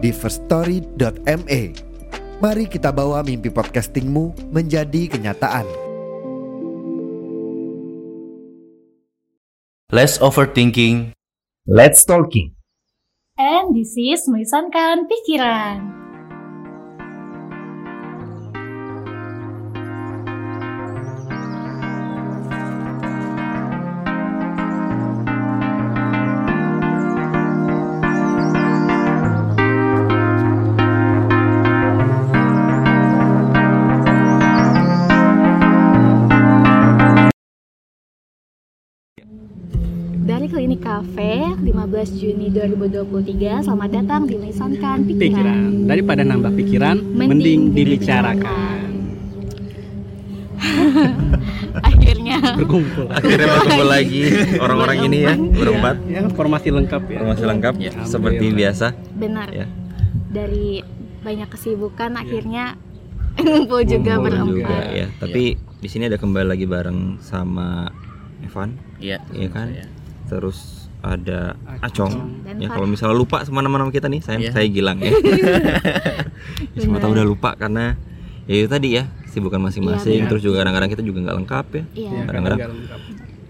di firststory.me. Mari kita bawa mimpi podcastingmu menjadi kenyataan. Less overthinking. Let's talking. And this is melisankan pikiran. Cafe, 15 Juni 2023, selamat datang di Melisankan Pikiran. pikiran daripada nambah pikiran mending, dibicarakan Akhirnya. berkumpul Akhirnya berkumpul lagi orang-orang ini ya berempat. ya formasi lengkap ya Masih lengkap Ya, seperti alhamdulillah. biasa. Benar. Ya. Dari banyak kesibukan akhirnya ngumpul juga berempat. juga ya. Tapi di sini ada kembali lagi bareng sama Evan, Iya. iya kan? Terus ada Acong. Dan Ya kalau misalnya lupa sama nama-nama kita nih, saya Iya. saya Gilang ya. ya semua tahu udah lupa karena ya itu tadi ya sibukan masing-masing. Iya, Terus juga kadang-kadang kita juga nggak lengkap ya. Iya. Ya, Kadang-kadang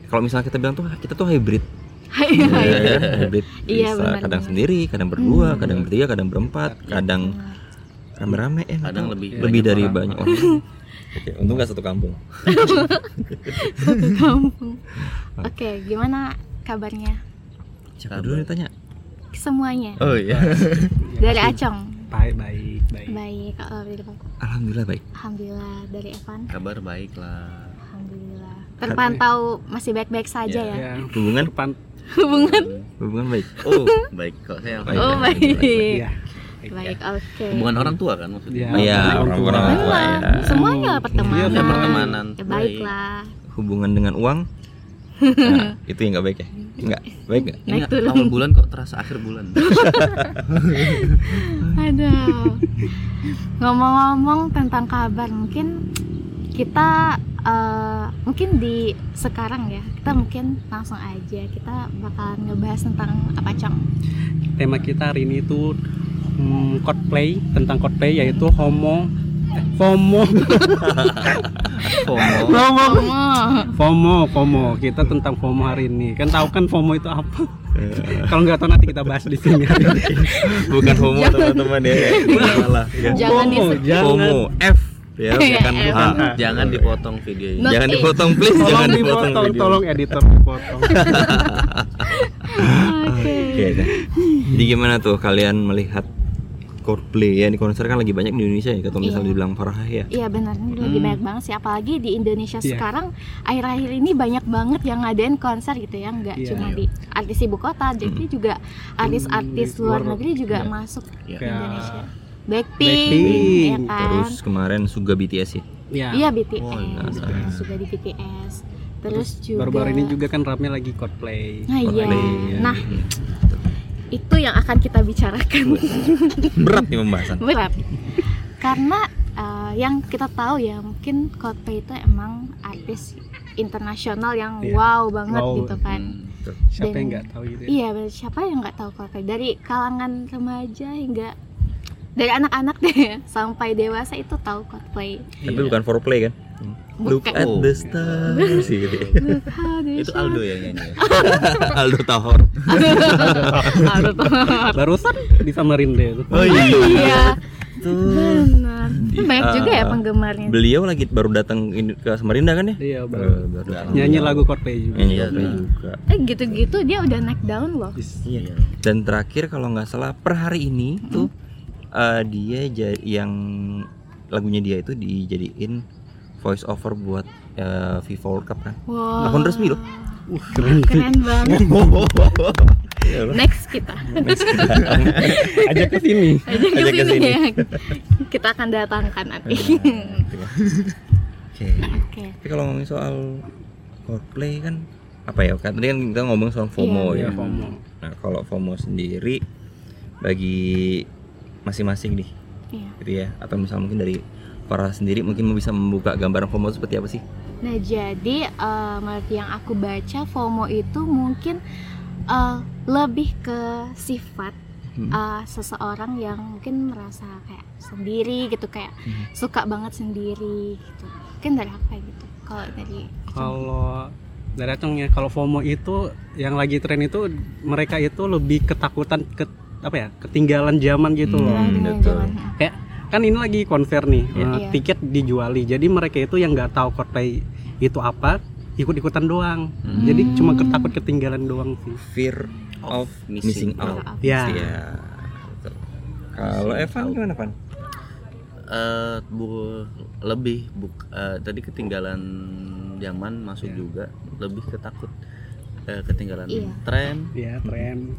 kalau misalnya kita bilang tuh kita tuh hybrid. Hai, Ya, hai. ya, hybrid Iya, bisa benar, kadang benar. sendiri, kadang berdua, kadang bertiga, kadang berempat, kadang rame-rame eh Kadang atau lebih lebih dari orang. banyak orang. Oke, untung gak satu kampung. Kampung. Oke, gimana kabarnya Siapa dulu nih tanya? semuanya? Oh iya. Dari Acong. baik baik baik Baik, dari Alhamdulillah baik. Alhamdulillah dari Evan. Kabar baik lah. Alhamdulillah. Terpantau masih baik-baik saja ya. ya Hubungan depan Hubungan hubungan baik. Oh, baik kok saya. Baik. Oh, baik. ya Baik, oke. Hubungan orang tua kan maksudnya. Iya. Iya, orang tua. orang tua ya. Semuanya pertemanan. Iya, pertemanan. Ya, baiklah. Hubungan dengan uang. Nah, itu yang nggak baik ya? Enggak, baik nggak? Ini Naik turun. awal bulan kok terasa akhir bulan. Aduh. Ngomong-ngomong tentang kabar, mungkin kita eh, mungkin di sekarang ya, kita mungkin langsung aja kita bakalan ngebahas tentang apa cong? tema kita hari ini itu hmm, cosplay tentang cosplay yaitu homo FOMO FOMO. FOMO FOMO FOMO kita tentang FOMO hari ini kan tahu kan FOMO itu apa kalau nggak tahu nanti kita bahas di sini hari ini. Bukan homo teman-teman ya. Salah. ya. Jangan FOMO jangan Homo F ya, Iya, bukan bukan. Ah. Jangan dipotong video ini. Not Jangan A. dipotong please, jangan tolong dipotong dipotong video. tolong editor dipotong Oke. Oke deh. Jadi gimana tuh kalian melihat cosplay ya di konser kan lagi banyak di Indonesia ya kalau misalnya Iya. dibilang Farah ya. Iya benar, ini lagi Hmm. banyak banget sih apalagi di Indonesia Iya. sekarang akhir-akhir ini banyak banget yang ngadain konser gitu ya, nggak Iya. cuma di artis ibu kota, jadi juga artis-artis Hmm, luar negeri juga iya. masuk Iya. ke Indonesia. Blackpink, Blackpink, ya kan? Terus kemarin Suga BTS ya. ya Iya BTS, Oh, iya. BTS juga di BTS. Terus juga baru-baru ini juga kan rame lagi cosplay Nah, iya. Cosplay, ya. Nah, itu yang akan kita bicarakan. Berat nih pembahasan. berat karena uh, yang kita tahu ya mungkin Coldplay itu emang artis internasional yang Iya. wow banget Wow. gitu kan Hmm. siapa Dan- yang nggak tahu gitu ya? iya siapa yang nggak tahu Coldplay dari kalangan remaja hingga dari anak-anak deh sampai dewasa itu tahu Coldplay Tapi bukan foreplay kan? Look at the stars gitu. Itu. Aldo ya nyanyi. ya? Aldo Tahor. Aldo tahu. barusan di Samarinda itu Oh iya benar Kan banyak juga ya penggemarnya Beliau lagi baru datang ke Samarinda kan ya? iya Eh, baru baru datang. nyanyi lagu Coldplay juga Iya, iya. juga. eh gitu-gitu dia udah naik daun loh Iya. Dan terakhir kalau nggak salah per hari ini tuh eh, dia yang lagunya dia itu dijadiin voice over buat eh, FIFA World Cup kan. wow Akun resmi loh. keren sih keren banget Ya next kita Next kita. Ajak ke sini. Ajak ke sini sini. ya kita akan datangkan nanti Oke. oke Tapi kalau ngomongin soal Coldplay kan apa ya? Kan tadi kan kita ngomong soal FOMO Iya, ya. FOMO. Nah, kalau FOMO sendiri bagi masing-masing nih, Iya. gitu ya. Atau misalnya mungkin dari para sendiri mungkin bisa membuka gambaran FOMO seperti apa sih? Nah, jadi eh, menurut yang aku baca FOMO itu mungkin eh, lebih ke sifat Hmm. eh, seseorang yang mungkin merasa kayak sendiri gitu, kayak Hmm. suka banget sendiri gitu. Mungkin dari apa gitu? Kalau dari Kalau dari acungnya kalau FOMO itu yang lagi tren itu mereka itu lebih ketakutan ke apa ya ketinggalan zaman gitu loh Hmm, betul. zaman kayak kan ini lagi konser nih Iya. eh, Iya. tiket dijuali jadi mereka itu yang nggak tahu Coldplay itu apa ikut-ikutan doang Hmm. jadi cuma ketakut ketinggalan doang sih Fear of missing, Missing out. out. ya Iya. betul. Kalau Evan gimana, Van? Eh, bu lebih buk eh, tadi ketinggalan zaman masuk Iya. juga lebih ketakut eh, ketinggalan Iya. tren ya tren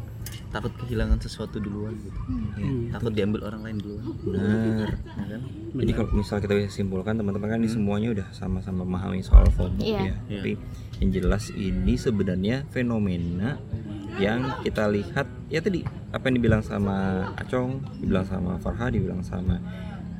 takut kehilangan sesuatu duluan gitu Hmm. takut diambil orang lain duluan Benar. ya kan Jadi kalau misal kita bisa simpulkan teman-teman kan ini semuanya udah sama-sama memahami soal FOMO Iya. ya. Iya. Tapi yang jelas ini sebenarnya fenomena yang kita lihat ya tadi apa yang dibilang sama Acong, dibilang sama Farha, dibilang sama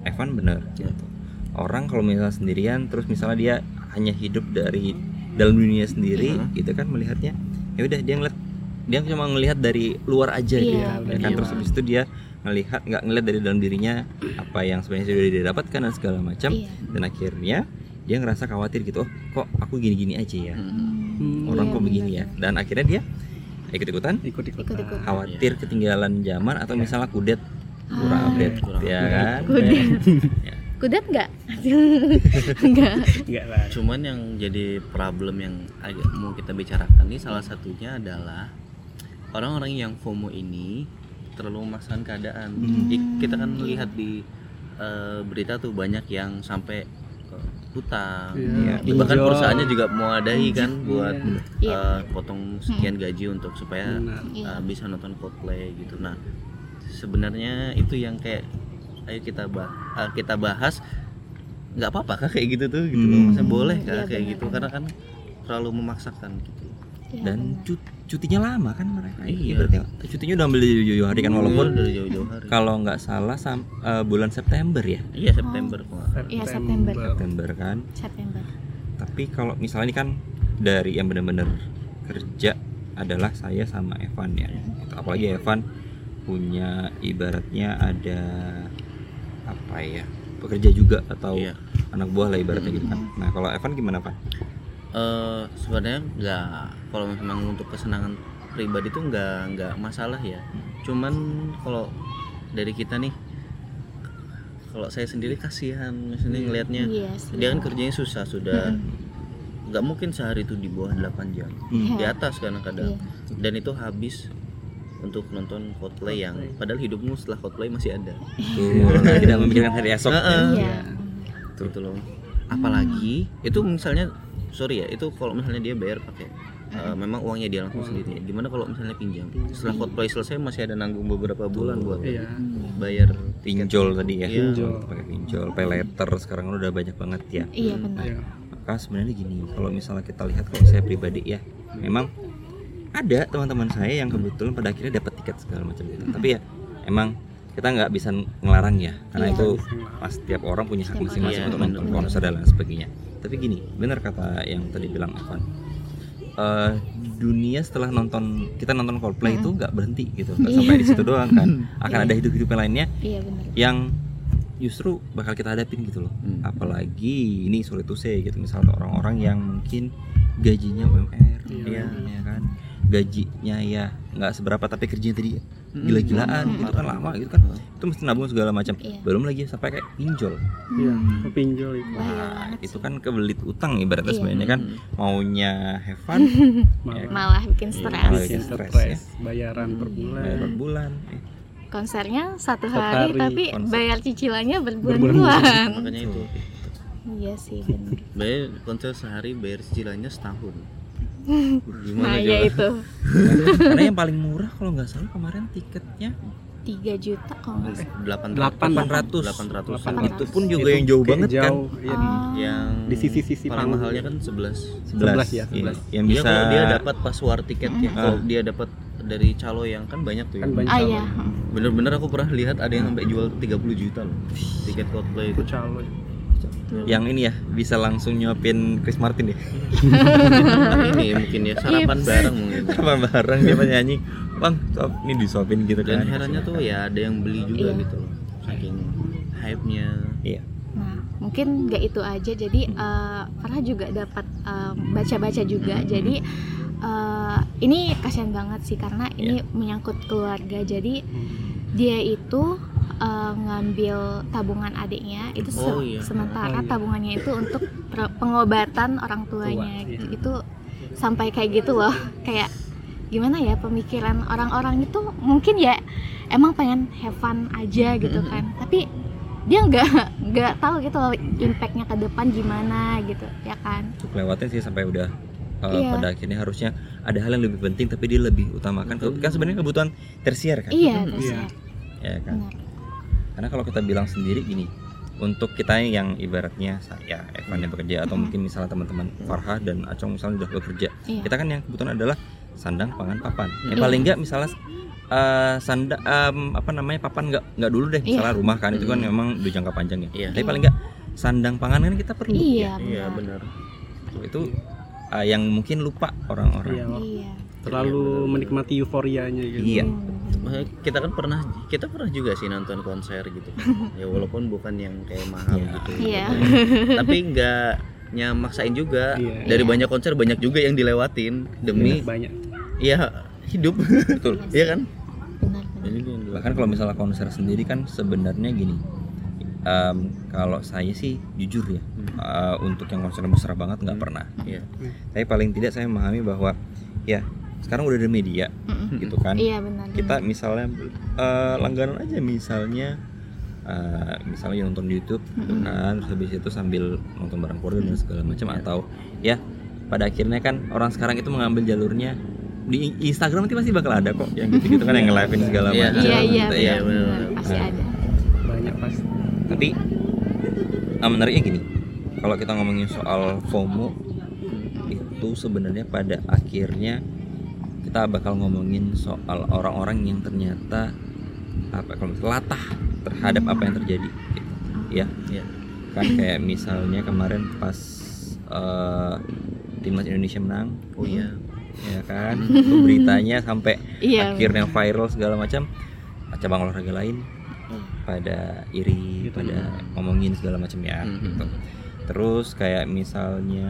Evan benar gitu. Orang kalau misalnya sendirian terus misalnya dia hanya hidup dari dalam dunia sendiri Mhm. gitu kan melihatnya ya udah dia ngeliat dia cuma ngelihat dari luar aja Iya, gitu ya kan terus habis itu dia ngelihat nggak ngelihat dari dalam dirinya apa yang sebenarnya sudah dia dapatkan dan segala macam Iya. dan akhirnya dia ngerasa khawatir gitu oh kok aku gini-gini aja ya Hmm. Hmm, orang Iya, kok begini ya benar. dan akhirnya dia ikut-ikutan ikut-ikutan Ikut-ikutan. khawatir ketinggalan zaman atau misalnya kudet kurang Ah. update Kurang ya kan Kudet. Ya. Kudet nggak? Enggak. Enggak lah cuman yang jadi problem yang agak mau kita bicarakan ini salah satunya adalah orang-orang yang FOMO ini terlalu memaksakan keadaan I- kita kan lihat di eh, berita tuh banyak yang sampai ke hutang Iya, Ya, bahkan pinjol. perusahaannya juga mau adahi kan buat Iya. eh, potong sekian gaji untuk supaya. Iya. eh, bisa nonton Coldplay gitu nah sebenarnya itu yang kayak ayo kita bah eh, kita bahas. Nggak apa-apa kah kayak gitu tuh gitu. Loh Hmm. Maksudnya boleh kah Iya, kayak benar, gitu? karena kan terlalu memaksakan gitu. Iya, dan cut- cutinya lama kan mereka Iya. berarti cutinya udah ambil dari jauh-jauh hari kan walaupun Iya, dari jauh-jauh hari. kalau nggak salah sam- eh, bulan September ya? Iya September salah. Iya, September. September kan? September. tapi kalau misalnya ini kan dari yang benar-benar kerja adalah saya sama Evan ya. Gitu. apalagi Evan punya ibaratnya ada apa ya pekerja juga atau Iya. anak buah lah ibaratnya gitu kan nah kalau Evan gimana Pak? Eh, sebenarnya nggak kalau memang untuk kesenangan pribadi tuh nggak nggak masalah ya cuman kalau dari kita nih kalau saya sendiri kasihan misalnya ngelihatnya Iya sih. dia kan kerjanya susah sudah nggak mungkin sehari itu di bawah 8 jam Hmm. di atas kadang-kadang Iya. dan itu habis untuk nonton Coldplay yang padahal hidupmu setelah Coldplay masih ada. Tuh, nah, tidak memikirkan hari esok. Heeh. Iya. gitu loh. Apalagi itu misalnya sorry ya itu kalau misalnya dia bayar pakai uh, memang uangnya dia langsung sendiri. Gimana kalau misalnya pinjam? Setelah Coldplay selesai masih ada nanggung beberapa bulan buat iya. bayar pinjol tadi ya. Iya. Pinjol. pakai pinjol pay letter sekarang kan udah banyak banget ya. Iya benar. Iya. maka sebenarnya gini kalau misalnya kita lihat kalau saya pribadi ya memang ada teman-teman saya yang kebetulan pada akhirnya dapat tiket segala macam gitu. Tapi ya emang kita nggak bisa ngelarang ya karena Iya. itu pas tiap orang punya hak masing-masing orang. untuk Iya, nonton konser dan lain sebagainya. Tapi gini benar kata yang tadi bilang Evan. Eh, dunia setelah nonton kita nonton Coldplay itu nggak berhenti gitu. Nggak sampai di situ doang kan. Akan ada hidup-hidup lainnya Iya benar. yang justru bakal kita hadapin gitu loh. Hmm. apalagi ini sulit to say gitu. Misalnya orang-orang yang mungkin gajinya UMR Iya. ya kan gajinya ya nggak seberapa tapi kerjanya tadi gila-gilaan Hmm. gitu kan lama gitu kan itu mesti nabung segala macam Iya. belum lagi sampai kayak pinjol iya kepinjol itu Bahaya nah, itu sih. kan kebelit utang ibaratnya Iya. sebenarnya kan maunya have fun malah Malah bikin Iya, stres. malah bikin stres, stres bayaran per Hmm. bayar per bulan bulan Eh, Konsernya satu Satu hari, hari tapi konser. bayar cicilannya Berbulan-bulan. berbulan-bulan. makanya itu Iya sih benar. bayar konser sehari bayar cicilannya setahun Gimana nah ya itu karena yang paling murah kalau nggak salah kemarin tiketnya 3 juta kalau nggak salah Delapan Delapan. 800. 800 Delapan. itu pun juga yang jauh banget kan jauh, iya, di- Oh. yang Di sisi-sisi paling panggung. mahalnya kan 11 11 ya, Iya, 11. yang Dia bisa kalau dia dapat pas war tiket ya Ah. kalau dia dapat dari calo yang kan banyak tuh ya Kan banyak ah iya bener-bener aku pernah lihat ada yang sampai jual 30 juta loh tiket Coldplay itu calo yang ini ya bisa langsung nyuapin Chris Martin ya ini mungkin ya sarapan bareng mungkin. Sama bareng dia penyanyi bang suap ini disuapin gitu dan kan. herannya tuh ya ada yang beli juga Iya. gitu. Saking hype-nya. Iya. Nah, mungkin nggak itu aja. Jadi eh, Farah juga dapat eh, baca-baca juga. Jadi eh, ini kasihan banget sih karena ini menyangkut keluarga. Jadi dia itu eh, ngambil tabungan adiknya itu se- Oh, iya. sementara Oh, iya. tabungannya itu untuk pengobatan orang tuanya. Tua, iya. Itu sampai kayak gitu loh. Kayak gimana ya pemikiran orang-orang itu mungkin ya emang pengen have fun aja gitu kan. Tapi dia nggak nggak tahu gitu loh impactnya ke depan gimana gitu ya kan untuk lewatin sih sampai udah uh, Iya. pada akhirnya harusnya ada hal yang lebih penting tapi dia lebih utamakan kan sebenarnya kebutuhan tersier kan iya Hmm, iya. ya kan benar karena kalau kita bilang sendiri gini untuk kita yang ibaratnya saya Evan yang bekerja atau mungkin misalnya teman-teman Farha dan Acong misalnya udah bekerja iya kita kan yang kebutuhan adalah sandang pangan papan yang Iya. paling enggak misalnya eh sanda em, apa namanya papan nggak nggak dulu deh Iya. misalnya rumah kan itu kan memang udah jangka panjang ya Iya. tapi Iya. paling enggak sandang pangan kan kita perlu iya iya benar benar itu eh, yang mungkin lupa orang-orang Iya, iya terlalu menikmati euforianya gitu. Iya. Hmm. Kita kan pernah kita pernah juga sih nonton konser gitu kan. ya walaupun bukan yang kayak mahal Iya. gitu Iya. tapi nggak nyamaksain juga Iya. dari Iya. banyak konser banyak juga yang dilewatin demi banyak. ya hidup betul Iya kan benar benar bahkan kalau misalnya konser sendiri kan sebenarnya gini em, kalau saya sih jujur ya eh, untuk yang konser besar banget nggak pernah Iya. tapi paling tidak saya memahami bahwa ya sekarang udah ada media Mm-mm. gitu kan iya benar kita benar. misalnya eh, langganan aja misalnya eh, misalnya nonton di YouTube gitu kan terus habis itu sambil nonton bareng keluarga dan segala macam atau ya pada akhirnya kan orang sekarang itu mengambil jalurnya di Instagram nanti pasti bakal ada kok yang gitu gitu kan yang nge-live segala Iya. macam iya iya Iya, benar benar. benar pasti Nah. ada Banyak pas. tapi ah, menariknya gini kalau kita ngomongin soal FOMO itu sebenarnya pada akhirnya kita bakal ngomongin soal orang-orang yang ternyata apa kalau latah terhadap apa yang terjadi gitu. ya Iya. kan kayak misalnya kemarin pas eh, timnas Indonesia menang oh iya ya kan Itu beritanya sampai iya akhirnya viral segala macam cabang olahraga lain pada iri Gitu. pada ngomongin segala macam ya Mhm. gitu. terus kayak misalnya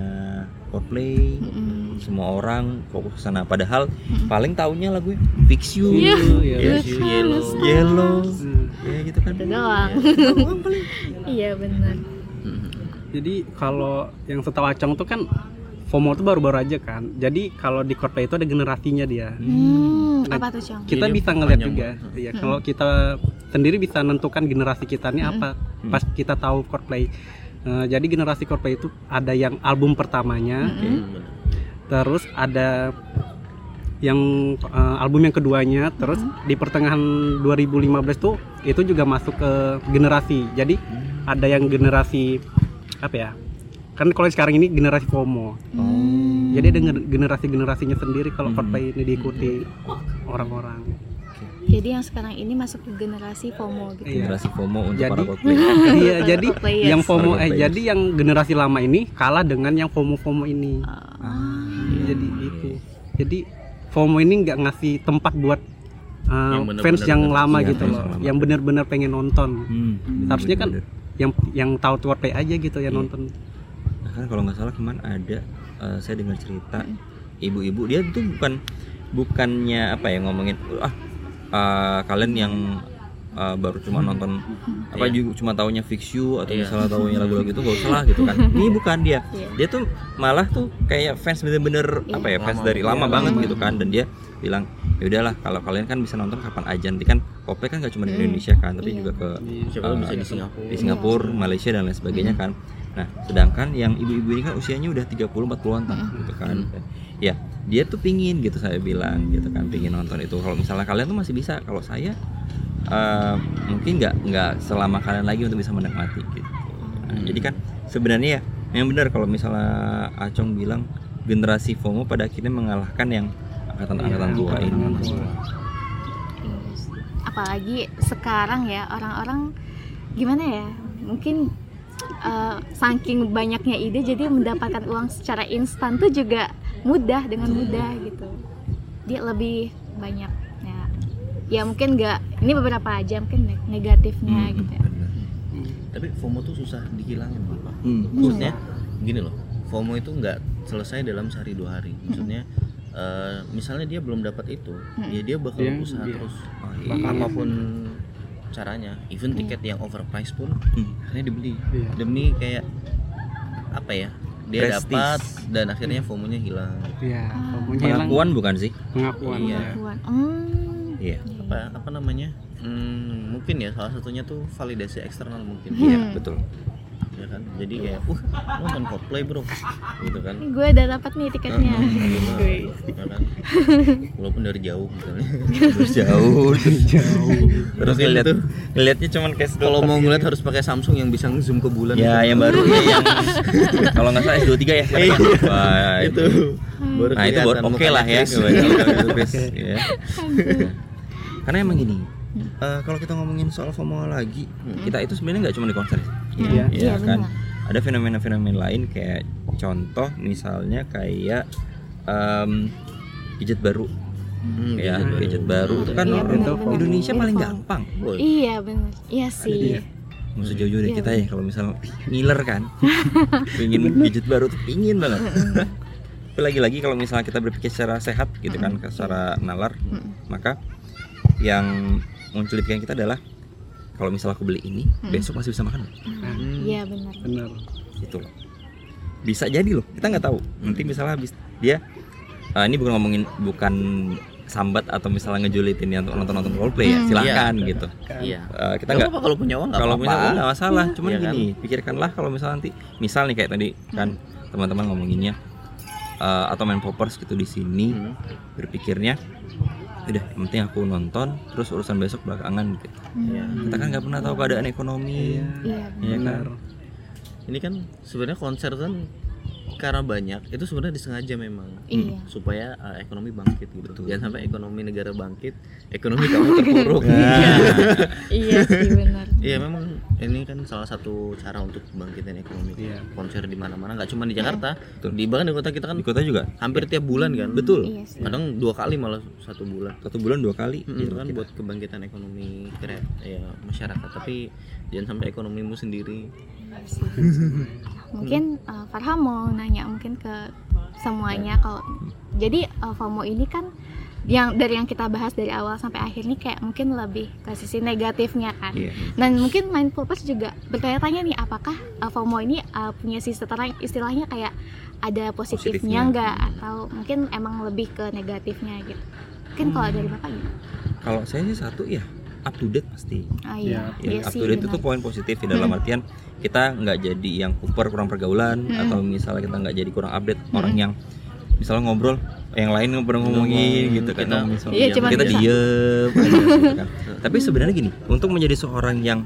Coldplay Mm-mm. Semua orang fokus ke sana padahal paling taunya lagu Fix You Iya. Iya. Yes, you yellow Yellow Hmm. ya gitu kan itu doang iya benar Mhm. Jadi kalau yang setahu Acong tuh kan FOMO tuh baru-baru aja kan. Jadi kalau di Coldplay itu ada generasinya dia. hmm, Nah, apa tuh cong Kita Jadi bisa ngeliat panjang juga. banget. Iya, kalau kita sendiri bisa nentukan generasi kita ini apa pas kita tahu Coldplay. Eh, jadi generasi Coldplay itu ada yang album pertamanya, Hmm, benar. Terus ada yang eh, album yang keduanya, terus di pertengahan 2015 tuh itu juga masuk ke generasi. Jadi ada yang generasi apa ya? Kan kalau sekarang ini generasi FOMO. Jadi ada gener- generasi-generasinya sendiri kalau Coldplay ini diikuti orang-orang. jadi yang sekarang ini masuk ke generasi FOMO gitu Iya. generasi FOMO untuk Jadi- para iya, jadi yang FOMO eh jadi yang generasi lama ini kalah dengan yang FOMO-FOMO ini. Ah, Jadi itu. Jadi FOMO ini nggak ngasih tempat buat uh, Yang bener-bener fans yang bener- lama iya, gitu fans loh, yang lama. yang benar-benar pengen nonton. Hmm, Harusnya kan yang yang tahu Coldplay aja gitu ya Iya. nonton. Nah, kan kalau nggak salah kemarin ada eh, saya dengar cerita ibu-ibu dia itu bukan bukannya apa ya ngomongin ah eh, kalian yang eh, baru cuma nonton apa Iya. juga cuma taunya fix you atau Iya. misalnya taunya lagu-lagu itu gak usah lah gitu kan ini bukan dia Iya. dia tuh malah tuh kayak fans bener-bener Iya. apa ya fans Lama. dari lama Iya, banget lama. gitu kan dan dia bilang ya udahlah kalau kalian kan bisa nonton kapan aja nanti kan Coldplay kan gak cuma di Hmm. Indonesia kan tapi Iya. juga ke siapa tahu eh, bisa di Singapura di Singapura, Malaysia dan lain sebagainya kan. Nah, sedangkan yang ibu-ibu ini kan usianya udah 30 40-an tahun gitu kan. Ya. dia tuh pingin gitu saya bilang gitu kan pingin nonton itu kalau misalnya kalian tuh masih bisa kalau saya eh, mungkin nggak nggak selama kalian lagi untuk bisa menikmati gitu. Nah, jadi kan sebenarnya ya yang benar kalau misalnya Acong bilang generasi FOMO pada akhirnya mengalahkan yang angkatan-angkatan Iya, tua ini. tua. apalagi sekarang ya orang-orang gimana ya mungkin eh, saking banyaknya ide jadi mendapatkan uang secara instan tuh juga mudah dengan mudah gitu. Dia lebih banyak ya ya mungkin nggak ini beberapa aja mungkin neg- negatifnya Hmm, gitu ya. benar. tapi FOMO tuh susah dihilangin Bapak. Hmm. maksudnya gini loh FOMO itu nggak selesai dalam sehari dua hari maksudnya eh, misalnya dia belum dapat itu ya dia bakal Dia- usaha dia- terus Oh, iya. Apa pun caranya even tiket yang overpriced pun Hmm. akhirnya dibeli Iya. demi kayak apa ya dia dapat dan akhirnya FOMO-nya hilang Iya, pokoknya hilang pengakuan bukan sih pengakuan. Iya. ya. Pengakuan. Hmm. iya apa apa namanya Hmm, mungkin ya salah satunya tuh validasi eksternal mungkin iya Hmm. betul ya kan jadi kayak uh nonton Coldplay bro gitu kan gue udah dapat nih tiketnya Gitu, ya kan walaupun dari jauh misalnya terus jauh Jauh. terus ngeliat ngeliatnya cuman kayak kalau mau ngeliat harus pakai Samsung yang bisa zoom ke bulan ya yang baru ya yang kalau nggak salah S23 ya ya. Wah, itu baru nah itu oke lah ya. Kalau Chris, ya. Karena emang gini eh, kalau kita ngomongin soal FOMO lagi kita itu sebenarnya nggak cuma di konser Iya. Iya, kan? benar. ada fenomena-fenomena lain kayak contoh misalnya kayak em, gadget baru. Hmm, ya gitu. gadget baru itu kan Iya, orang benar, benar. Indonesia paling Info. gampang Boy. iya benar. Iya sih. usah jauh-jauh dari Iya, kita ya kalau misalnya ngiler kan. Pingin gadget baru tuh pingin banget. Tapi lagi-lagi kalau misalnya kita berpikir secara sehat gitu kan secara nalar maka yang muncul di pikiran kita adalah kalau misalnya aku beli ini besok masih bisa makan nggak? Hmm. iya benar Benar. gitu loh bisa jadi loh kita nggak tahu nanti misalnya habis dia eh, ini bukan ngomongin bukan sambat atau misalnya ngejulitin dia untuk nonton nonton roleplay ya Hmm. silakan Iya, gitu iya Eh, kita Nggak kalau punya uang nggak kalau apa-apa. misalnya nggak masalah cuman Iya kan? gini pikirkanlah kalau misalnya nanti misal nih kayak tadi kan teman-teman ngomonginnya eh, atau main poppers gitu di sini Hmm. berpikirnya udah yang penting aku nonton terus urusan besok belakangan gitu Iya. kita kan nggak pernah tahu keadaan ekonomi iya ya kan Benar. ini kan sebenarnya konser kan karena banyak itu sebenarnya disengaja memang. Iya. Supaya uh, ekonomi bangkit gitu. Jangan sampai ekonomi negara bangkit ekonomi kamu terpuruk. Iya. Sih benar. Iya memang ini kan salah satu cara untuk bangkitin ekonomi. Iya. konser di mana-mana nggak cuma di Jakarta. Betul. di bahkan di kota kita kan di kota juga. hampir tiap bulan kan. Betul. iya sih. Kadang dua kali malah satu bulan. Satu bulan dua kali. Mm, gitu itu kan kita. buat kebangkitan ekonomi kira ya masyarakat. Tapi jangan sampai ekonomimu sendiri Mungkin uh, Farha mau nanya mungkin ke semuanya kalau jadi uh, FOMO ini kan yang dari yang kita bahas dari awal sampai akhir nih kayak mungkin lebih ke sisi negatifnya kan. Iya. dan mungkin mindfulness juga bertanya-tanya nih apakah uh, FOMO ini uh, punya sisi terang istilahnya kayak ada positifnya Positifnya. enggak atau mungkin emang lebih ke negatifnya gitu. Mungkin kalau dari bapak gimana? kalau saya sih satu ya up to date pasti Ah iya, ya iya up sih to date itu benar. poin positif di dalam artian kita nggak jadi yang kuper kurang pergaulan Hmm. atau misalnya kita nggak jadi kurang update orang yang misalnya ngobrol yang lain nggak pernah ngomongin gitu kan Kita- misalnya Iya, cuman kita bisa. diem aja gitu kan. tapi sebenarnya gini untuk menjadi seorang yang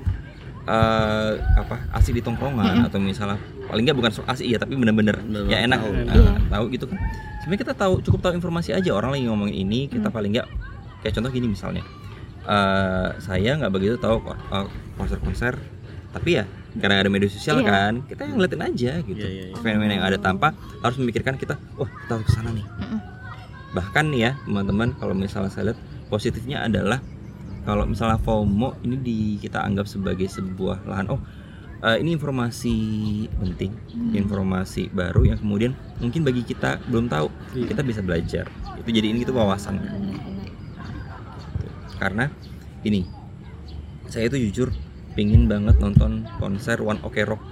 eh, apa asik di tongkrongan atau misalnya paling nggak bukan so asik ya tapi bener-bener Bener-bener ya enak tahu. Iya. tahu gitu kan sebenarnya kita tahu cukup tahu informasi aja orang lagi ngomongin ini kita paling nggak kayak contoh gini misalnya eh, saya nggak begitu tahu eh, konser-konser tapi ya karena ada media sosial Iya. kan kita yang ngeliatin aja gitu Iya, iya, iya. fenomena yang ada tanpa harus memikirkan kita wah kita harus ke sana nih Mm-mm. bahkan nih ya teman-teman kalau misalnya saya lihat positifnya adalah kalau misalnya FOMO ini di kita anggap sebagai sebuah lahan oh eh, ini informasi penting informasi baru yang kemudian mungkin bagi kita belum tahu kita bisa belajar itu jadi ini itu wawasan Benar-benar. Karena ini saya itu jujur pingin banget nonton konser One Ok Rock.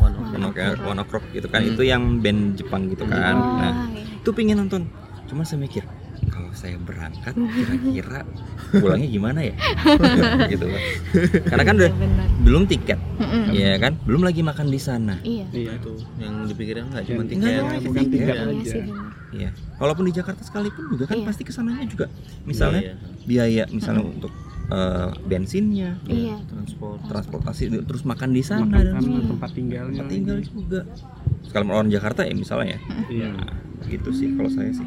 One Ok, One Ok Rock. Gitu kan. Hmm. itu yang band Jepang gitu kan. Oh, nah iya. itu pingin nonton. Cuma saya mikir kalau kalau saya berangkat kira-kira pulangnya gimana ya gitu Pak. karena kan udah benar belum tiket Mm-mm. ya kan belum lagi makan di sana iya Iya. itu yang dipikirin nggak cuma Nggak tiket cuma bukan tiket. tiket Iya. iya aja. Iya. Walaupun di Jakarta sekalipun juga kan Iya. pasti ke sananya juga misalnya Iya, biaya misalnya untuk eh, bensinnya, iya transport transportasi terus makan di sana Makan dan sama tempat tinggalnya. tempat tinggal juga. Sekali orang Jakarta ya misalnya ya. Iya. Nah, gitu sih kalau saya sih.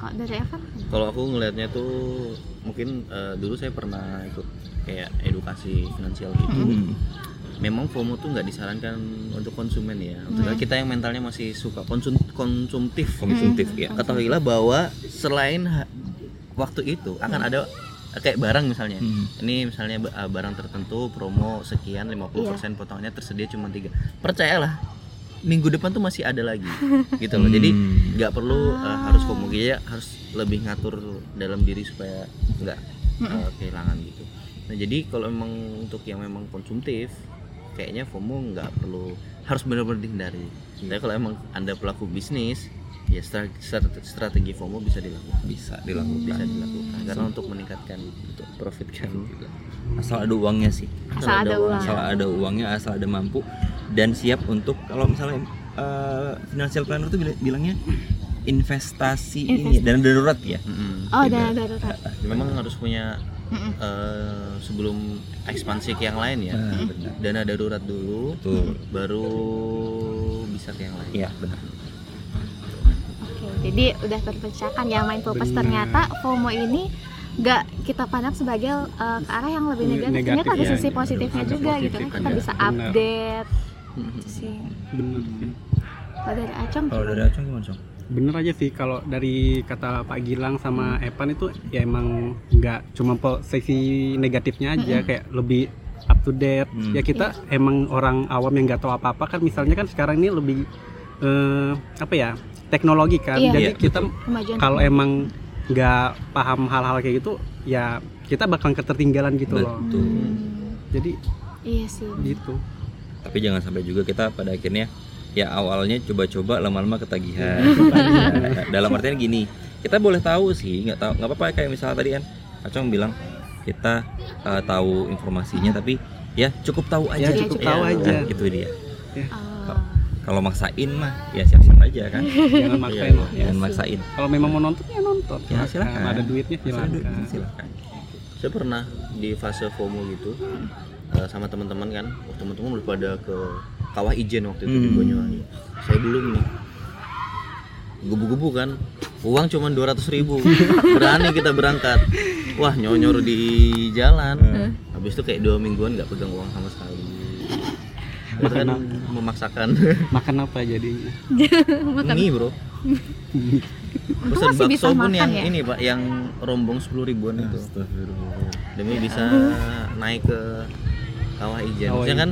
Kalau dari Evan kalau aku ngelihatnya tuh mungkin eh, dulu saya pernah ikut kayak edukasi finansial gitu Hmm. memang FOMO tuh nggak disarankan untuk konsumen ya untuk Hmm. kita yang mentalnya masih suka konsum konsumtif Konsumtif Hmm. ya. ketahuilah bahwa selain waktu itu akan ada kayak barang misalnya Hmm. ini misalnya ah, barang tertentu promo sekian 50% potongannya tersedia cuma tiga percayalah minggu depan tuh masih ada lagi gitu loh. Jadi Hmm. nggak perlu uh, harus FOMO ya harus lebih ngatur dalam diri supaya nggak uh, kehilangan gitu. Nah jadi kalau memang untuk yang memang konsumtif kayaknya FOMO nggak perlu harus benar-benar dihindari. Tapi kalau emang anda pelaku bisnis ya stra- stra- strategi FOMO bisa dilakukan. Bisa bisa dilakukan. dilakukan karena untuk meningkatkan untuk profit kan. Asal ada uangnya sih. asal ada uang. Asal ada uangnya, asal ada mampu dan siap untuk kalau misalnya eh, financial planner tuh bil- bilangnya investasi ini dan darurat ya. Mm-mm. oh dana darurat memang harus punya uh, sebelum ekspansi ke yang lain ya benar. dana darurat dulu Betul. baru bisa ke yang lain Iya, benar. Oke, jadi udah terpecahkan ya mindful plus ternyata FOMO ini nggak kita pandang sebagai uh, ke arah yang lebih negatif, Negatif, ternyata ada ya. sisi positifnya Ada juga gitu kan positif, kita bisa Benar. update Mm-mm. gitu sih Bener sih. kalau dari Acong Kalau gimana? dari? Bener aja sih kalau dari kata Pak Gilang sama Evan itu ya emang nggak cuma po- sisi negatifnya aja kayak lebih up to date. Hmm. Ya kita emang orang awam yang nggak tahu apa-apa kan misalnya kan sekarang ini lebih eh, apa ya teknologi kan. Iya. Jadi Iya, kita kalau emang nggak paham hal-hal kayak gitu ya kita bakal ketertinggalan gitu loh. Betul. Hmm, Jadi iya sih gitu. Tapi jangan sampai juga kita pada akhirnya ya awalnya coba-coba lama-lama ketagihan. Dalam artian gini, kita boleh tahu sih, nggak tahu nggak apa-apa kayak misalnya tadi kan Acong bilang kita eh, tahu informasinya tapi ya cukup tahu aja. Ya, cukup tahu Nah, aja. itu dia. Oh, Kalau maksain mah ya siap-siap aja kan. Jangan maksain. Iya, lah. Jangan sih. maksain. Kalau memang mau nonton ya nonton. Ya, silakan. Ada duitnya silakan. Silakan. saya pernah di fase FOMO gitu uh, sama teman-teman kan. Oh, teman-teman udah pada ke kawah ijen waktu itu di Hmm. Banyuwangi. Saya belum nih. Gebu-gebu kan. Uang cuma 200 ribu. Berani kita berangkat. Wah nyonyor di jalan. Habis itu kayak dua mingguan nggak pegang uang sama sekali. Itu kan memaksakan. Makan apa jadinya? mie bro. Pesan masih bisa bakso pun makan yang ya? ini pak yang rombong 10 ribuan itu. Demi bisa naik ke kawah ijen Kawah Maksudnya kan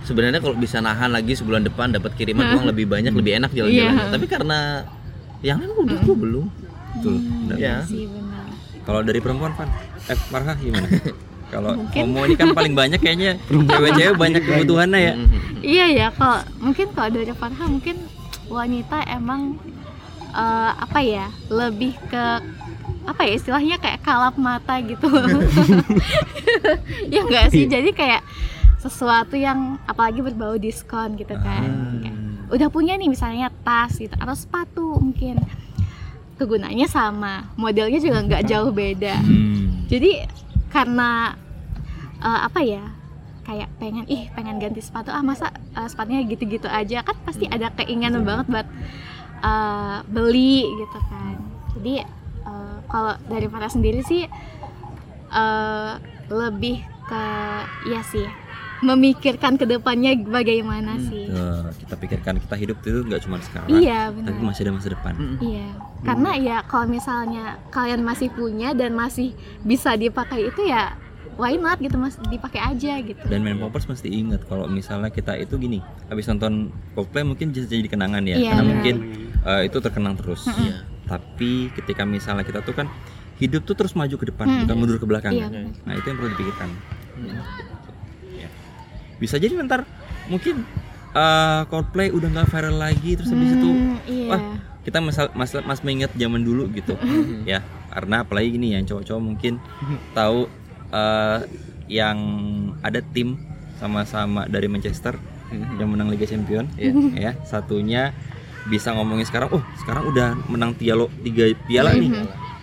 sebenarnya kalau bisa nahan lagi sebulan depan dapat kiriman uang lebih banyak lebih enak jalan-jalan Iya. tapi karena yang lain udah gua belum Betul. benar. ya Kalau dari perempuan Van, eh Marha gimana? Kalau homo ini kan paling banyak kayaknya cewek-cewek banyak kebutuhannya ya. Mhm. iya ya kalau mungkin kalau dari Farha mungkin wanita emang eh, apa ya lebih ke apa ya istilahnya kayak kalap mata gitu. Ya enggak sih jadi kayak sesuatu yang apalagi berbau diskon gitu kan. Kayak, udah punya nih misalnya tas gitu atau sepatu mungkin. Kegunaannya sama modelnya juga nggak jauh beda. Hmm. jadi karena eh, apa ya kayak pengen ih pengen ganti sepatu ah masa eh, sepatunya gitu-gitu aja kan pasti ada keinginan banget buat eh, beli gitu kan. Jadi kalau dari Farah sendiri sih eh, lebih ke ya sih memikirkan ke depannya bagaimana sih Tuh, kita pikirkan kita hidup itu nggak cuma sekarang, iya tapi masih ada masa depan. Mhm. Iya, karena ya kalau misalnya kalian masih punya dan masih bisa dipakai itu ya why not gitu mas dipakai aja gitu. Dan main poppers mesti ingat kalau misalnya kita itu gini, habis nonton Coldplay mungkin jadi jadi kenangan ya, Iya, karena benar. mungkin eh, itu terkenang terus. Iya. Tapi ketika misalnya kita tuh kan hidup tuh terus maju ke depan, Hmm. bukan mundur ke belakang. Iya, kan? Nah itu yang perlu dipikirkan. Ya. Bisa jadi ntar mungkin eh, Coldplay udah nggak viral lagi, terus habis itu Hmm, iya. wah, kita masal mas, mas mengingat zaman dulu gitu ya karena apalagi gini ya cowok-cowok mungkin tahu eh, yang ada tim sama-sama dari Manchester yang menang Liga Champion Iya. ya satunya bisa ngomongin sekarang oh sekarang udah menang tialo tiga piala nih.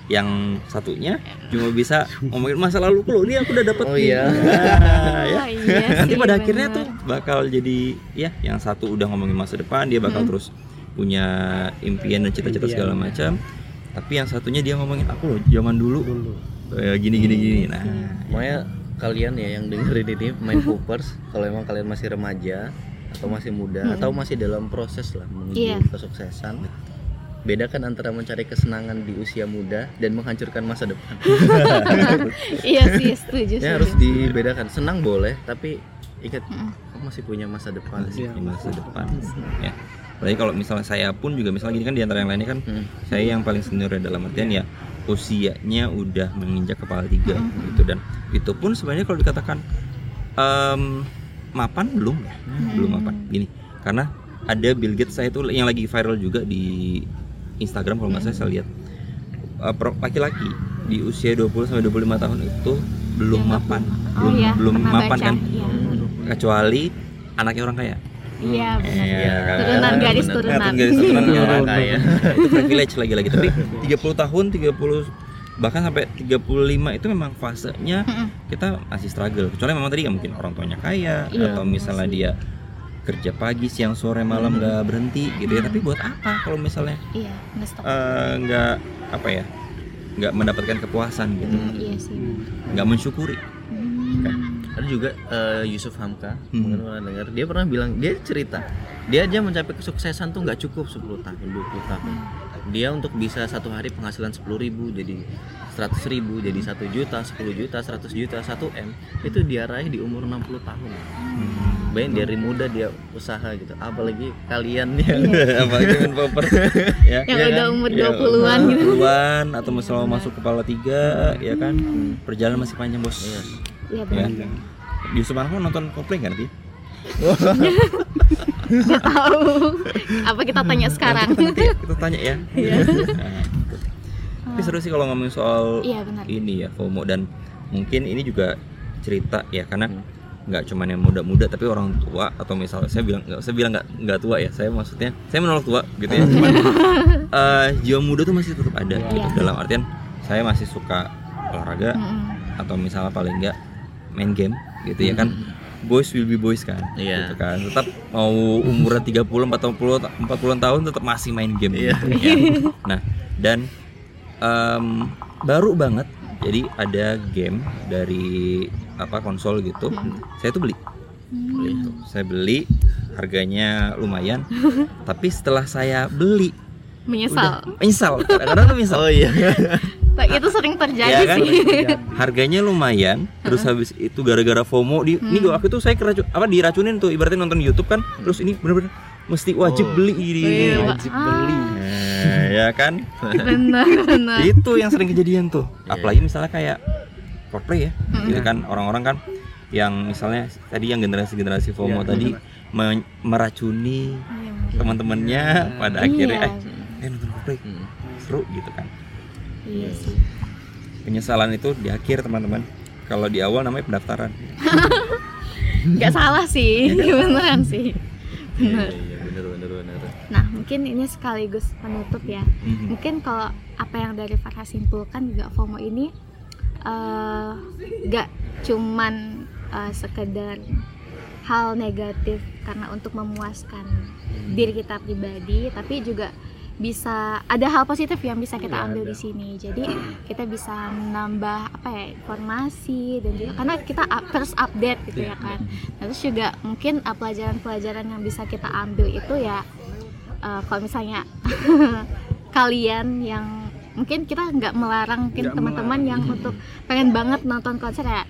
Yang satunya cuma bisa ngomongin masa lalu lo ini aku udah dapet Oh nih." iya. Nah, ya. Oh, iya nanti sih, pada akhirnya bener. tuh bakal jadi ya yang satu udah ngomongin masa depan dia bakal terus punya impian dan cita-cita segala macam. Tapi yang satunya dia ngomongin aku loh zaman dulu, eh, gini gini gini nah Makanya kalian ya yang dengerin ini main poopers kalau emang kalian masih remaja atau masih muda atau masih dalam proses lah menuju Iya. kesuksesan. Bedakan antara mencari kesenangan di usia muda dan menghancurkan masa depan. Iya sih setuju ya harus dibedakan. Senang boleh tapi ingat kamu masih punya masa depan di masa depan. ya. Apalagi kalau misalnya saya pun juga misalnya gini kan di antara yang lainnya kan Hmm. saya yang paling senior ya dalam artian ya usianya udah menginjak kepala tiga gitu. Dan itu pun sebenarnya kalau dikatakan em, mapan belum ya? Belum mapan. Gini karena ada Bill Gates saya itu yang lagi viral juga di Instagram kalau nggak salah saya lihat. Eh, laki-laki di usia 20 sampai 25 tahun itu belum mapan. oh belum iya belum pernah mapan baca. kan? Iya. Kecuali anaknya orang kaya. Iya benar. Iya, kan? turunan garis benar. turunan. Nah, garis turunan orang kaya. itu privilege lagi-lagi. Tapi 30 tahun 30 bahkan sampai 35 itu memang fasenya kita masih struggle. Kecuali memang tadi ya mungkin orang tuanya kaya Iya, atau misalnya dia kerja pagi siang sore malam nggak berhenti gitu ya. Tapi buat apa kalau misalnya iya eh, nggak apa ya nggak mendapatkan kepuasan gitu. Iya sih. Nggak mensyukuri. Hmm. ada juga eh, Yusuf Hamka Hmm. mungkin pernah dengar dia pernah bilang dia cerita dia aja mencapai kesuksesan tuh nggak cukup 10 tahun 20 tahun dia untuk bisa satu hari penghasilan 10.000 ribu jadi 100 ribu jadi 1 juta 10 juta 100 juta 1 m itu dia raih di umur 60 tahun. Bayangin dari muda dia usaha gitu apalagi kalian yang apalagi main popper ya Yang ya udah kan? umur Ya, 20-an gitu. 20-an atau misalnya mau masuk kepala tiga ya kan? Perjalanan masih panjang bos. Iya. iya ya benar. Yusuf Marham nonton Coldplay kan Pi? nggak tahu. Apa kita tanya sekarang? Nanti kita tanya ya. Nah, gitu. tapi seru sih kalau ngomongin soal iya benar. ini ya FOMO. Dan mungkin ini juga cerita ya karena nggak cuman yang muda-muda tapi orang tua atau misalnya saya bilang nggak saya bilang nggak nggak tua ya. Saya maksudnya saya menolak tua gitu ya. Cuman eh, jiwa muda tuh masih tetap ada gitu. Iya. dalam artian saya masih suka olahraga Mm-mm. atau misalnya paling nggak main game gitu ya kan boys will be boys kan Iya. gitu kan. Tetap mau umurnya 30 40 40 tahun tetap masih main game Iya. gitu, ya. nah dan em, baru banget jadi ada game dari apa konsol gitu. Saya tuh beli. Gitu. saya beli harganya lumayan. Tapi setelah saya beli menyesal. udah menyesal. Kadang-kadang tuh menyesal. Oh iya itu sering terjadi Ya kan? sih harganya lumayan terus habis itu gara-gara FOMO di ini Hmm. waktu itu saya keracu apa diracunin tuh ibaratnya nonton YouTube kan terus ini bener-bener mesti wajib Oh. beli ini Iya, wajib ah. beli Nah, ya kan benar benar itu yang sering kejadian tuh Iya. apalagi misalnya kayak Coldplay ya Hmm. gitu kan orang-orang kan yang misalnya tadi yang generasi-generasi FOMO Iya. tadi me- meracuni Iya, teman-temannya pada Iya. akhirnya eh, eh nonton Coldplay Hmm. seru gitu kan iya sih. Penyesalan itu di akhir teman-teman. Kalau di awal namanya pendaftaran. Nggak salah sih beneran sih. Iya iya bener bener bener. Nah mungkin ini sekaligus penutup ya. Mhm. mungkin kalau apa yang dari Farha simpulkan juga FOMO ini eh, nggak cuman eh, sekedar hal negatif karena untuk memuaskan diri kita pribadi tapi juga bisa ada hal positif yang bisa kita ambil di sini. Jadi kita bisa menambah apa ya informasi dan juga karena kita up- terus update gitu ya kan. Nah, terus juga mungkin uh, pelajaran-pelajaran yang bisa kita ambil itu ya uh, kalau misalnya kalian yang mungkin kita nggak melarang mungkin teman-teman yang untuk pengen banget nonton konser ya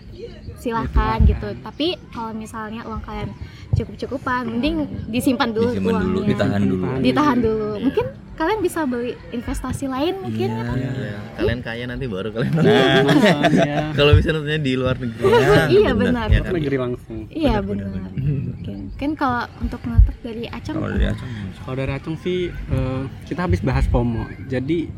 silahkan gitu tapi kalau misalnya uang kalian cukup-cukupan mending disimpan dulu disimpan dulu uangnya. ditahan dulu. Ditahan. Dulu. Iya. mungkin kalian bisa beli investasi lain mungkin Iya. Iya, kalian kaya nanti baru kalian Nah, Nonton, ya. kalau bisa nontonnya di luar negeri. Iya benar. Ya, Ke negeri langsung. Iya benar, mungkin kan kalau untuk menutup dari acung kalau dari Acung Kalau dari Acung sih eh, kita habis bahas FOMO. Jadi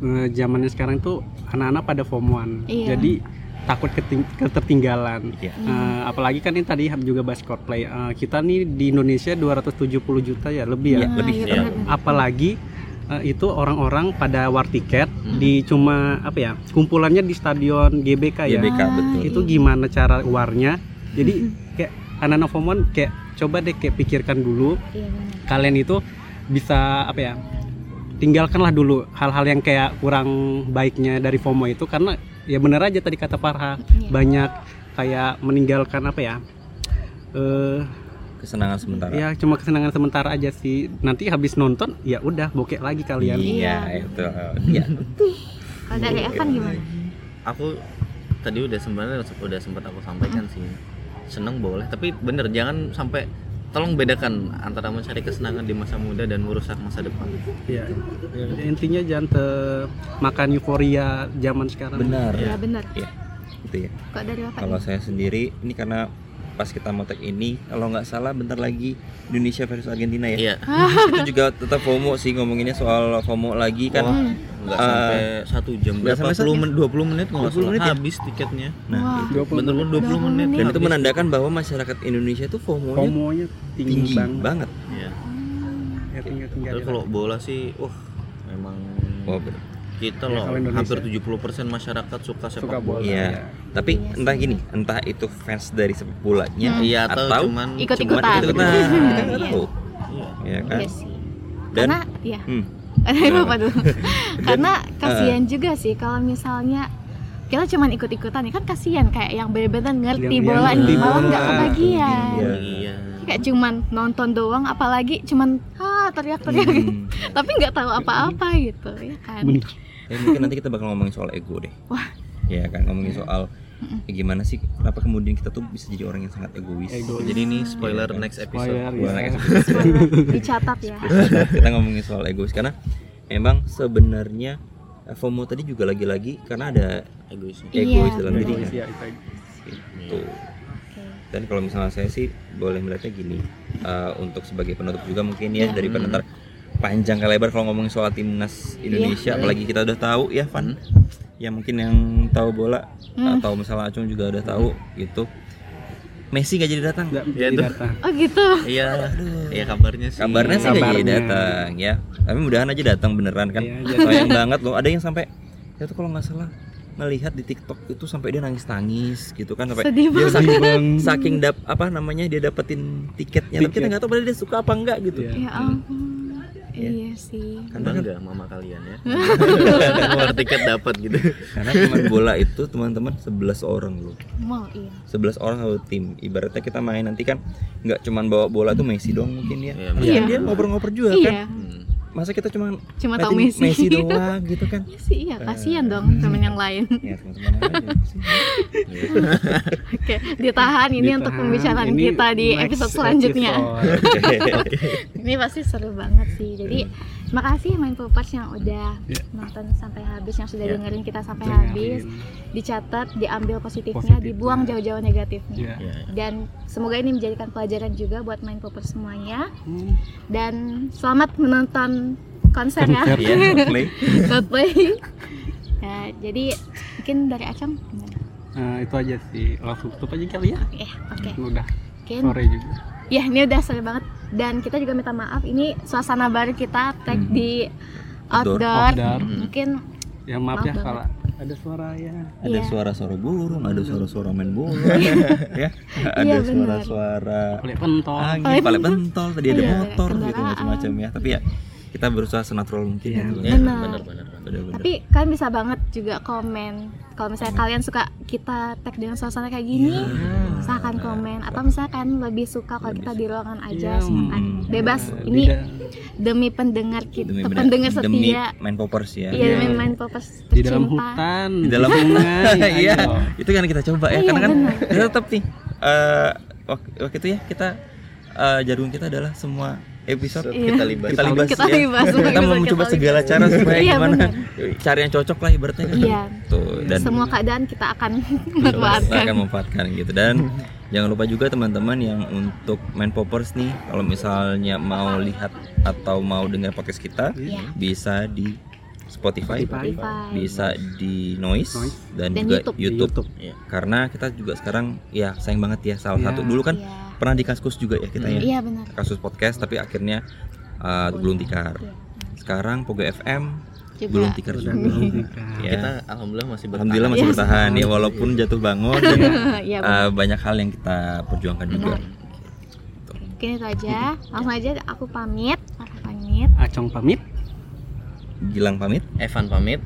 eh, zamannya sekarang tuh anak-anak pada FOMOan. Iya. Jadi takut keting- ketertinggalan. Iya. Eh, apalagi kan ini tadi juga bahas Coldplay. Eh, kita nih di Indonesia 270 juta ya lebih ya. Iya, lebih, iya, iya. benar-benar. Apalagi eh, itu orang-orang pada war tiket di cuma apa ya kumpulannya di stadion GBK ya. GBK betul Itu gimana cara warnya? Jadi kayak anak-anak FOMOan kayak coba deh kayak pikirkan dulu iya benar kalian itu bisa apa ya tinggalkanlah dulu hal-hal yang kayak kurang baiknya dari FOMO itu karena ya bener aja tadi kata Farha. Iya. banyak kayak meninggalkan apa ya eh kesenangan sementara. ya cuma kesenangan sementara aja sih. Nanti habis nonton ya udah bokek lagi kalian. Iya Iya. itu. Iya kalau dari Evan gimana? Aku tadi udah sebenarnya udah sempat aku sampaikan sih. Seneng boleh tapi bener jangan sampai tolong bedakan antara mencari kesenangan di masa muda dan merusak masa depan. Ya, intinya jangan te- makan euforia zaman sekarang. Benar. Iya. Benar. Gitu ya. Kok dari Bapak kalau saya sendiri ini karena pas kita mau tag ini kalau nggak salah bentar lagi Indonesia versus Argentina ya iya itu juga tetap FOMO sih ngomonginnya soal FOMO lagi kan Wah, nggak Eh, sampai satu jam nggak berapa sampai puluh satu menit 20 menit kalau 20 menit ya? habis tiketnya nah Wah. itu 20 bener bener 20 menit menit. dan itu habis. menandakan bahwa masyarakat Indonesia tuh FOMO-nya FOMO-nya tinggi, tinggi banget, banget Iya. Ya, tinggal- tinggal Tapi di- kalau bola sih wah memang oh bener. Kita Ya, loh hampir 70% masyarakat suka sepak suka bola Iya. ya. tapi entah gini entah itu fans dari sepak bolanya Hmm. iya atau, atau cuman Ikut-ikutan. cuman ikut-ikutan kita nggak Iya. tahu Iya. ya kan iya sih dan karena ya hmm? Bapak dulu karena kasihan juga sih kalau misalnya kita cuman ikut-ikutan ya kan kasihan kayak yang benar-benar ngerti Yang- bola nih malah nggak kebagian Iya. iya kayak cuman nonton doang apalagi cuman ah teriak-teriak hmm. tapi nggak tahu apa-apa gitu ya kan Bener. Ya, mungkin nanti kita bakal ngomongin soal ego deh Wah. ya kan ngomongin soal ya gimana sih kenapa kemudian kita tuh bisa jadi orang yang sangat egois Ego. jadi ini spoiler Iya kan? next episode Spoiler, ya. next dicatat ya kita ngomongin soal egois karena memang sebenarnya eh, FOMO tadi juga lagi-lagi karena ada egois egois Iya, dalam Ya, diri itu kan itu. Gitu. dan kalau misalnya saya sih boleh melihatnya gini eh, untuk sebagai penutup juga mungkin ya Iya. dari penonton panjang ke lebar kalau ngomongin soal timnas Indonesia. Iya. apalagi kita udah tahu ya Van. Ya mungkin yang tahu bola Hmm. atau misalnya Acung juga udah tahu gitu. Messi gak jadi datang? Nggak Ya, jadi datang. oh gitu? Iya. Iya kabarnya sih. Kabarnya sih gak jadi Kabarnya. datang ya. tapi mudahan aja datang beneran kan. Iya, jadi- sayang banget loh. Ada yang sampai ya tuh kalau nggak salah melihat di TikTok itu sampai dia nangis nangis gitu kan. Sampai sedih dia banget. saking, saking dap apa namanya dia dapetin tiketnya. Tapi kita Tiket. nggak tahu padahal dia suka apa enggak gitu. Iya. ya ampun iya sih. Karena kan bangga mama kalian ya. Keluar tiket dapat gitu. Karena teman bola itu teman-teman 11 orang loh. Mau iya. 11 orang satu tim. Ibaratnya kita main nanti kan nggak cuman bawa bola tuh Messi doang mungkin ya. Iya, Iya. dia ngoper-ngoper juga kan. Iya Hmm. Masa kita cuma cuma tahu ngeliatin Messi, doang gitu kan? Iya sih iya. Kasihan dong temen yang lain. Ya teman-teman aja sih. oke ditahan ini untuk Ditahan. pembicaraan Ini kita di episode selanjutnya. episode. ini pasti seru banget sih. Jadi terima kasih main popers yang udah Iya. nonton sampai habis yang sudah Iya. dengerin kita sampai Dengerin. habis dicatat diambil positifnya Positifnya. dibuang jauh-jauh negatifnya Iya. Iya. dan semoga ini menjadikan pelajaran juga buat main popers semuanya Hmm. dan selamat menonton konser ya Konser. Iya. Coldplay ya, jadi mungkin dari Acong gimana? Nah, itu aja sih. Langsung tutup aja kali ya. ya oke Udah mungkin sore juga. ya ini udah seru banget dan kita juga minta maaf ini suasana baru kita tag Hmm. di Outdoor. outdoor, Outdoor. mungkin Ya maaf, Maaf ya kalau ada suara ya. ada Iya. suara-suara burung, ada suara-suara main bola, ya, ada Iya, benar. suara-suara Kulit pentol. angin, Paling- paling pentol, tadi ada Iya, motor gitu macam-macam ya. Tapi ya kita berusaha senatural mungkin Iya. gitu. Ya, Benar. benar benar tapi kalian bisa banget juga komen kalau misalnya kalian suka kita tag dengan suasana kayak gini silahkan komen atau misalnya kalian lebih suka kalau kita di ruangan aja Iya, silakan hmm. bebas ini tidak- demi pendengar kita demi pendengar demi setia. main poppers ya. Iya Iya. demi main popers di dalam hutan. Di dalam sungai, iya. Ayo. itu kan kita coba ya Iya, karena kan kita tetap nih eh, wak- waktu itu ya kita eh, jargon kita adalah semua episode Iya. kita libas kita libas Kita ya. libas, kita kita mau mencoba segala cara supaya Iya, gimana. benar. cari yang cocok lah ibaratnya kan. Iya. tuh dan semua keadaan kita akan kita manfaatkan akan memanfaatkan gitu. Dan jangan lupa juga teman-teman yang untuk main poppers nih kalau misalnya mau lihat atau mau dengar podcast kita Iya. bisa di Spotify, Spotify. Spotify. bisa di Noise, Noise. dan, Dan juga YouTube. YouTube, YouTube. Iya. karena kita juga sekarang ya sayang banget ya salah Iya. satu dulu kan Iya. pernah di kaskus juga ya kita ya iya benar kasus podcast tapi akhirnya uh, gulung tikar Iya. sekarang Pogo FM juga gulung tikar juga. berhentikan. Ya. kita alhamdulillah masih bertahan. Alhamdulillah masih Iya. bertahan. Ya walaupun jatuh bangun dan iya uh, benar. Banyak hal yang kita perjuangkan juga. Mungkin itu aja. Langsung aja aku pamit. Farah pamit. Acong pamit. Gilang pamit. Evan pamit.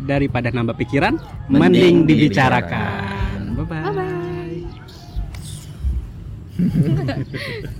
Daripada nambah pikiran Mending mending dibicarakan. bye bye bye